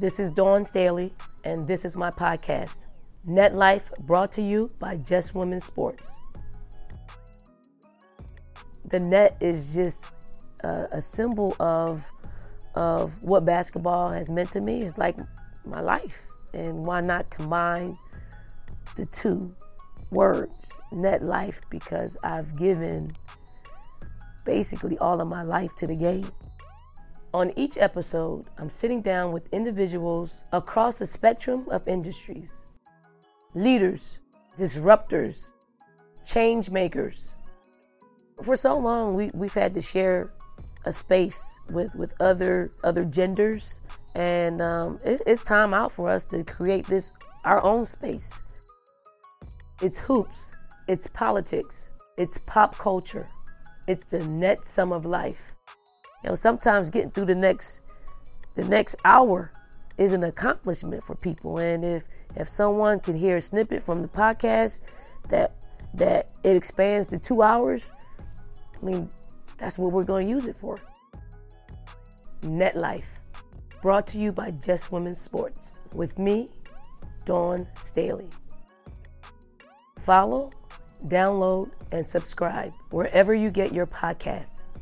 This is Dawn Staley, and this is my podcast, Net Life, brought to you by Just Women Sports. The net is just a, a symbol of of what basketball has meant to me. It's like my life, and why not combine the two words, net life, because I've given basically all of my life to the game. On each episode, I'm sitting down with individuals across the spectrum of industries leaders, disruptors, change makers. For so long, we, we've had to share a space with, with other other genders, and um, it, it's time out for us to create this our own space. It's hoops, it's politics, it's pop culture, it's the net sum of life. You know, sometimes getting through the next the next hour is an accomplishment for people. And if if someone can hear a snippet from the podcast that that it expands to two hours, I mean, that's what we're going to use it for. Net Life, brought to you by Just Women's Sports, with me, Dawn Staley. Follow, download, and subscribe wherever you get your podcasts.